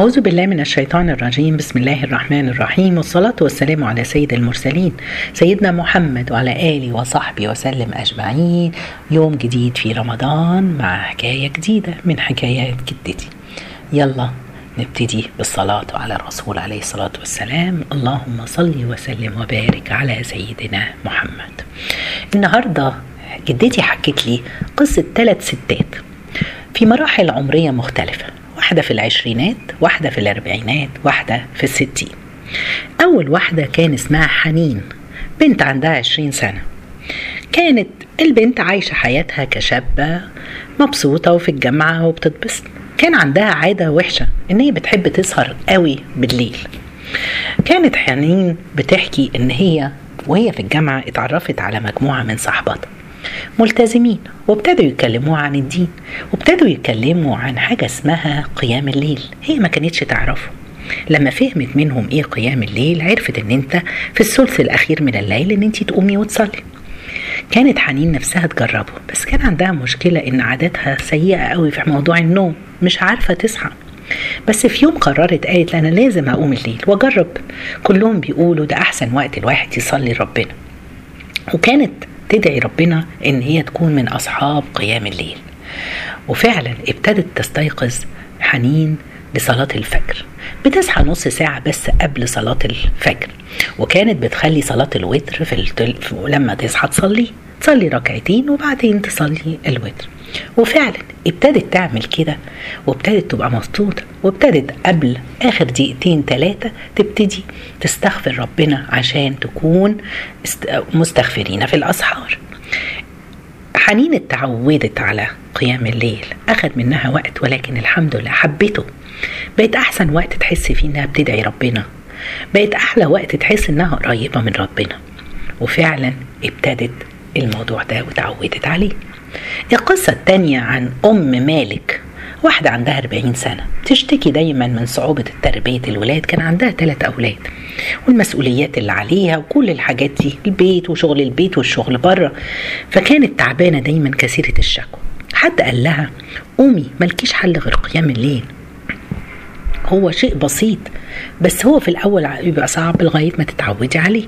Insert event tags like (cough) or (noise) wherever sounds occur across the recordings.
أعوذ بالله من الشيطان الرجيم. بسم الله الرحمن الرحيم. والصلاة والسلام على سيد المرسلين سيدنا محمد وعلى آله وصحبه وسلم أجمعين. يوم جديد في رمضان مع حكاية جديدة من حكايات جدتي. يلا نبتدي بالصلاة على الرسول عليه الصلاة والسلام. اللهم صل وسلم وبارك على سيدنا محمد. النهاردة جدتي حكت لي قصة ثلاث ستات في مراحل عمرية مختلفة. واحدة في العشرينات واحدة في الأربعينات واحدة في الستين. أول واحدة كان اسمها حنين بنت عندها عشرين سنة. كانت البنت عايشة حياتها كشابة مبسوطة وفي الجامعة وبتتبسط. كان عندها عادة وحشة إن هي بتحب تسهر قوي بالليل. كانت حنين بتحكي إن هي وهي في الجامعة اتعرفت على مجموعة من صحباتها ملتزمين وابتدوا يتكلموا عن الدين وابتدوا يتكلموا عن حاجة اسمها قيام الليل. هي ما كانتش تعرفه. لما فهمت منهم إيه قيام الليل عرفت ان انت في الثلث الأخير من الليل ان انت تقومي وتصلي. كانت حنين نفسها تجربه بس كان عندها مشكلة إن عاداتها سيئة قوي في موضوع النوم مش عارفة تصحى. بس في يوم قررت قالت أنا لازم أقوم الليل وأجرب. كلهم بيقولوا ده أحسن وقت الواحد يصلي ربنا وكانت تدعي ربنا إن هي تكون من أصحاب قيام الليل. وفعلا ابتدت تستيقظ حنين لصلاة الفجر. بتصحى نص ساعة بس قبل صلاة الفجر. وكانت بتخلي صلاة الوتر في التل... لما تصحى تصلي. تصلي ركعتين وبعدين تصلي الوتر. وفعلا ابتدت تعمل كده وابتدت تبقى مبسوطة وابتدت قبل آخر دقيقتين ثلاثة تبتدي تستغفر ربنا عشان تكون مستغفرين في الأسحار حنين اتعودت على قيام الليل أخذ منها وقت ولكن الحمد لله حبته. بقت أحسن وقت تحس فيه إنها بتدعي ربنا. بقت أحلى وقت تحس إنها قريبة من ربنا. وفعلا ابتدت الموضوع ده وتعودت عليه. القصة التانية عن أم مالك واحدة عندها 40 سنة. تشتكي دايما من صعوبة تربية الولاد كان عندها ثلاث أولاد والمسؤوليات اللي عليها وكل الحاجات دي البيت وشغل البيت والشغل بره. فكانت تعبانة دايما كثيرة الشكوى. حد قال لها قومي ملكيش حل غير قيام الليل. هو شيء بسيط بس هو في الأول بيبقى صعب لغاية ما تتعودي عليه.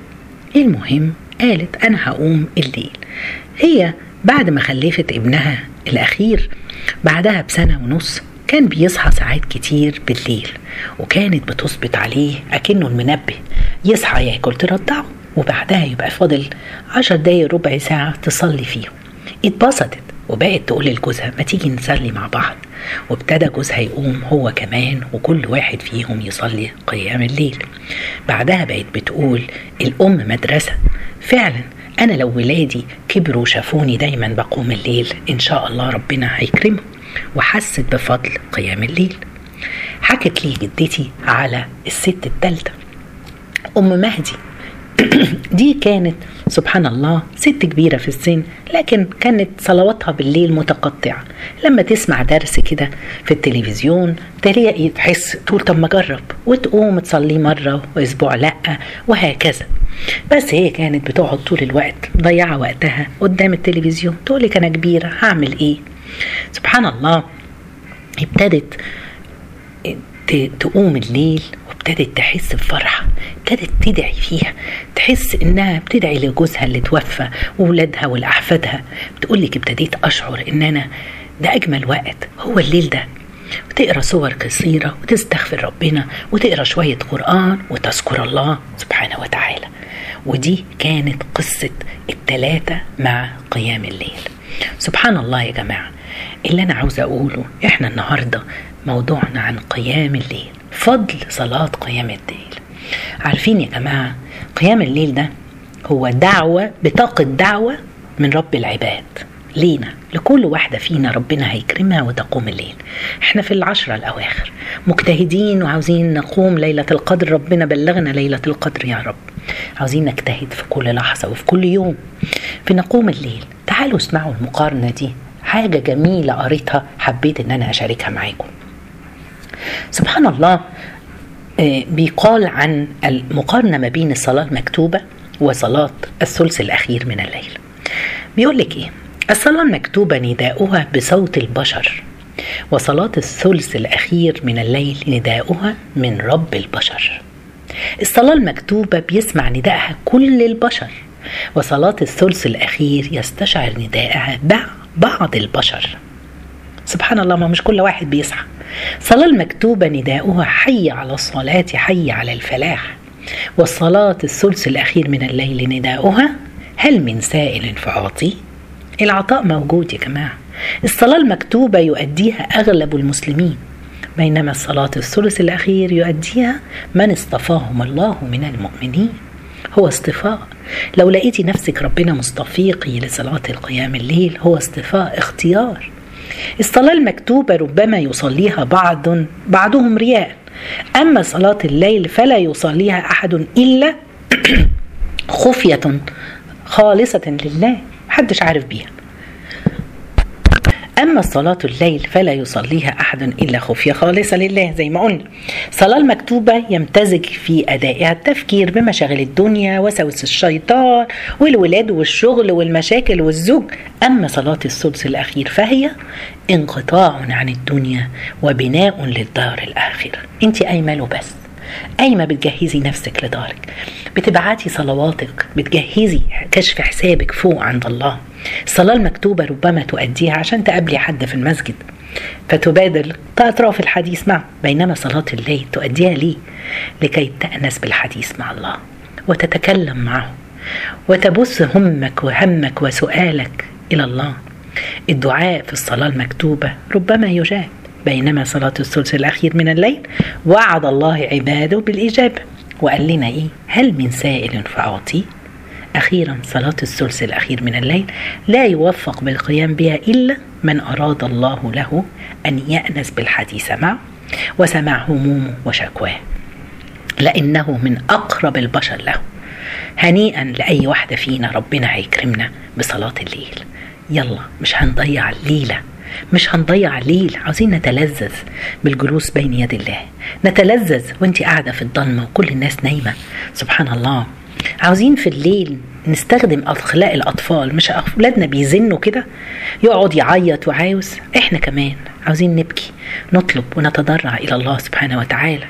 المهم قالت أنا هقوم الليل. هي بعد ما خلفت ابنها الأخير بعدها بسنة ونص كان بيصحى ساعات كتير بالليل وكانت بتظبط عليه أكنه المنبه يصحى ياكل ترضعه وبعدها يبقى فاضل عشر دقايق ربع ساعة تصلي فيهم. اتبسطت. وبقت تقول لجوزها ما تيجي نصلي مع بعض؟ وابتدى جوزها يقوم هو كمان وكل واحد فيهم يصلي قيام الليل. بعدها بقت بتقول الأم مدرسة فعلا أنا لو ولادي كبروا وشافوني دايما بقوم الليل إن شاء الله ربنا هيكرمهم. وحست بفضل قيام الليل. حكت لي جدتي على الست التالتة أم مهدي (coughs) دي كانت سبحان الله ست كبيرة في السن لكن كانت صلواتها بالليل متقطعة. لما تسمع درس كده في التلفزيون تلاقي تحس تقول طب ما أجرب وتقوم تصلي مرة وأسبوع لأ وهكذا. بس هي كانت بتقعد طول الوقت مضيعة وقتها قدام التلفزيون تقول لك أنا كبيرة هعمل إيه؟ سبحان الله ابتدت تقوم الليل وابتدت تحس بفرحة ابتدت تدعي فيها تحس إنها بتدعي لجوزها اللي توفى وولادها ولأحفادها. بتقول لك ابتديت أشعر إن أنا ده أجمل وقت هو الليل ده. وتقرأ صور قصيرة وتستغفر ربنا وتقرأ شوية قرآن وتذكر الله سبحانه وتعالى. ودي كانت قصة التلاتة مع قيام الليل. سبحان الله يا جماعة اللي أنا عاوزة أقوله إحنا النهاردة موضوعنا عن قيام الليل. فضل صلاة قيام الليل. عارفين يا جماعة قيام الليل ده هو دعوة بطاقة دعوة من رب العباد لينا لكل واحدة فينا ربنا هيكرمها وتقوم الليل. إحنا في العشرة الأواخر مجتهدين وعاوزين نقوم ليلة القدر ربنا بلغنا ليلة القدر يا رب. عاوزين نجتهد في كل لحظة وفي كل يوم. في نقوم الليل. تعالوا اسمعوا المقارنة دي حاجة جميلة قريتها حبيت إن أنا أشاركها معاكم. سبحان الله بيقال عن المقارنة ما بين الصلاة المكتوبة وصلاة الثلث الأخير من الليل. بيقول لك إيه؟ الصلاة المكتوبة نداؤها بصوت البشر وصلاة الثلث الأخير من الليل نداؤها من رب البشر. الصلاة المكتوبة بيسمع نداءها كل البشر وصلاة الثلث الأخير يستشعر نداءها بعض البشر. سبحان الله ما مش كل واحد بيصحى. الصلاة المكتوبة نداؤها حي على الصلاة حي على الفلاح. والصلاة الثلث الأخير من الليل نداؤها هل من سائل فأعطيه العطاء موجود يا جماعة. الصلاة المكتوبة يؤديها أغلب المسلمين بينما الصلاة الثلث الأخير يؤديها من اصطفاهم الله من المؤمنين. هو اصطفاء. لو لقيتي نفسك ربنا مصطفيقي لصلاة القيام الليل هو اصطفاء اختيار. الصلاة المكتوبة ربما يصليها بعض بعضهم رياء. أما صلاة الليل فلا يصليها أحد إلا (clears throat) خفية خالصة لله. محدش عارف بيها. أما الصلاة الليل فلا يصليها أحد إلا خفية خالصة لله زي ما قلنا. الصلاة المكتوبة يمتزج في أدائها التفكير بمشاغل الدنيا وسوس الشيطان والولاد والشغل والمشاكل والزوج. أما صلاة الثلث الأخير فهي انقطاع عن الدنيا وبناء للدار الآخرة. أنت قايمة بس قايمة بتجهزي نفسك لدارك. بتبعتي صلواتك. بتجهزي كشف حسابك فوق عند الله. الصلاة المكتوبة ربما تؤديها عشان تقابلي حد في المسجد. فتبادر أطراف الحديث معه بينما صلاة الليل تؤديها ليه؟ لكي تأنس بالحديث مع الله وتتكلم معه وتبث همك وهمك وسؤالك إلى الله. الدعاء في الصلاة المكتوبة ربما يجاب بينما صلاة الثلث الأخير من الليل وعد الله عباده بالإجابة. وقال لنا إيه؟ هل من سائل فأعطيه؟ أخيرا صلاة الثلث الأخير من الليل لا يوفق بالقيام بها إلا من أراد الله له أن يأنس بالحديث معه وسمع همومه وشكواه. لأنه من أقرب البشر له. هنيئا لأي واحدة فينا ربنا هيكرمنا بصلاة الليل. يلا مش هنضيع الليلة مش هنضيع الليل عاوزين نتلذذ بالجلوس بين يد الله. نتلذذ وانت قاعدة في الضلمة وكل الناس نايمة. سبحان الله. عاوزين في الليل نستخدم أخلاق الأطفال مش أولادنا بيزنوا كده؟ يقعد يعيط وعاوز إحنا كمان عاوزين نبكي نطلب ونتضرع إلى الله سبحانه وتعالى.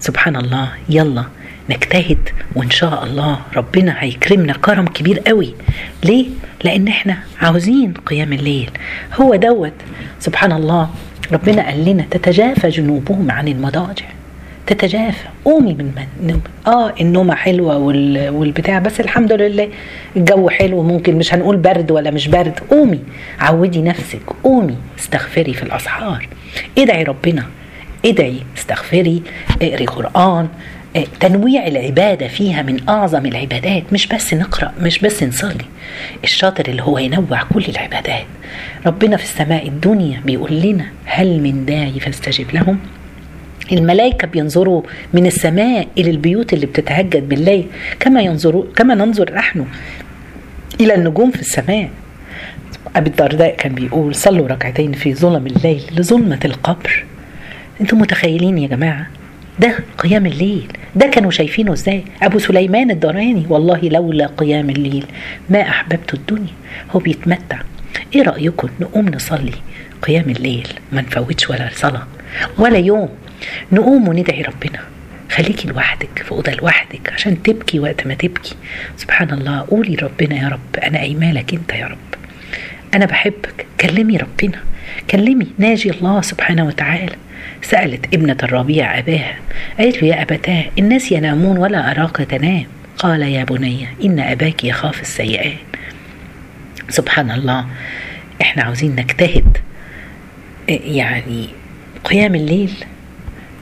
سبحان الله يلا نجتهد وإن شاء الله ربنا هيكرمنا كرم كبير قوي. ليه؟ لأن إحنا عاوزين قيام الليل. هو دوت سبحان الله ربنا قال لنا تتجافى جنوبهم عن المضاجع. تتجافى. قومي من النوم آه النومة حلوة وال... والبتاع بس الحمد لله الجو حلو ممكن مش هنقول برد ولا مش برد. قومي. عودي نفسك. قومي. استغفري في الاسحار ادعي ربنا. ادعي استغفري اقري قرآن. تنويع العبادة فيها من أعظم العبادات. مش بس نقرأ مش بس نصلي. الشاطر اللي هو ينوع كل العبادات. ربنا في السماء الدنيا بيقول لنا هل من داعي فاستجب لهم؟ الملائكة بينظروا من السماء إلى البيوت اللي بتتهجد بالليل كما ينظروا كما ننظر نحن إلى النجوم في السماء. أبي الدرداء كان بيقول صلوا ركعتين في ظلم الليل لظلمة القبر. أنتم متخيلين يا جماعة؟ ده قيام الليل. ده كانوا شايفينه إزاي؟ أبو سليمان الدراني والله لولا قيام الليل ما أحببت الدنيا. هو بيتمتع. إيه رأيكم نقوم نصلي قيام الليل؟ ما نفوتش ولا صلاة ولا يوم. نقوم وندعي ربنا. خليكي لوحدك في أوضة لوحدك عشان تبكي وقت ما تبكي. سبحان الله قولي ربنا يا رب أنا ايمالك أنت يا رب. أنا بحبك كلمي ربنا. كلمي ناجي الله سبحانه وتعالى. سألت ابنة الربيع أباها قالت له يا أبتاه الناس ينامون ولا أراك تنام. قال يا بني إن أباك يخاف السيئات سبحان الله إحنا عاوزين نجتهد يعني قيام الليل.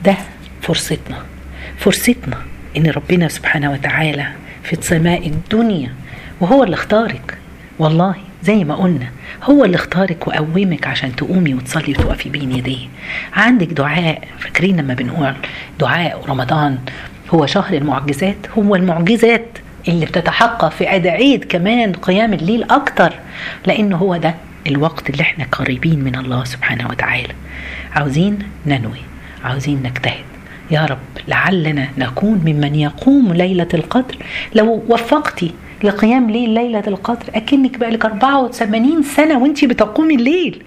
ده فرصتنا. فرصتنا إن ربنا سبحانه وتعالى في سماء الدنيا وهو اللي اختارك. والله زي ما قلنا هو اللي اختارك وقومك عشان تقومي وتصلي وتقفي بين يديه. عندك دعاء فاكرين لما بنقول دعاء رمضان هو شهر المعجزات؟ هو المعجزات اللي بتتحقق في أدعية كمان قيام الليل أكتر لأن هو ده الوقت اللي إحنا قريبين من الله سبحانه وتعالى. عاوزين ننوي. عاوزين نجتهد. يا رب لعلنا نكون ممن يقوم ليلة القدر. لو وفقتي لقيام ليل ليلة القدر أكنك بقى لك 84 سنة وأنت بتقومي الليل.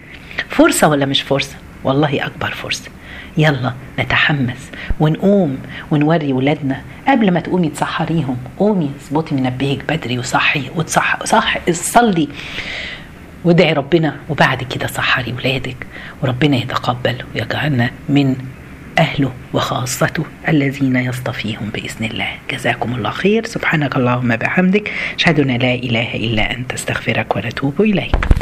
فرصة ولا مش فرصة؟ والله أكبر فرصة. يلا نتحمس ونقوم ونوري ولادنا. قبل ما تقومي تسحريهم قومي اظبطي منبهك بدري وصحي وتصح صح صلي. وادعي ربنا وبعد كده سحري ولادك وربنا يتقبل ويجعلنا من أهله وخاصته الذين يصطفيهم بإذن الله. جزاكم الله خير. سبحانك اللهم بحمدك. أشهد أن لا إله إلا أنت. أستغفرك ونتوب إليك.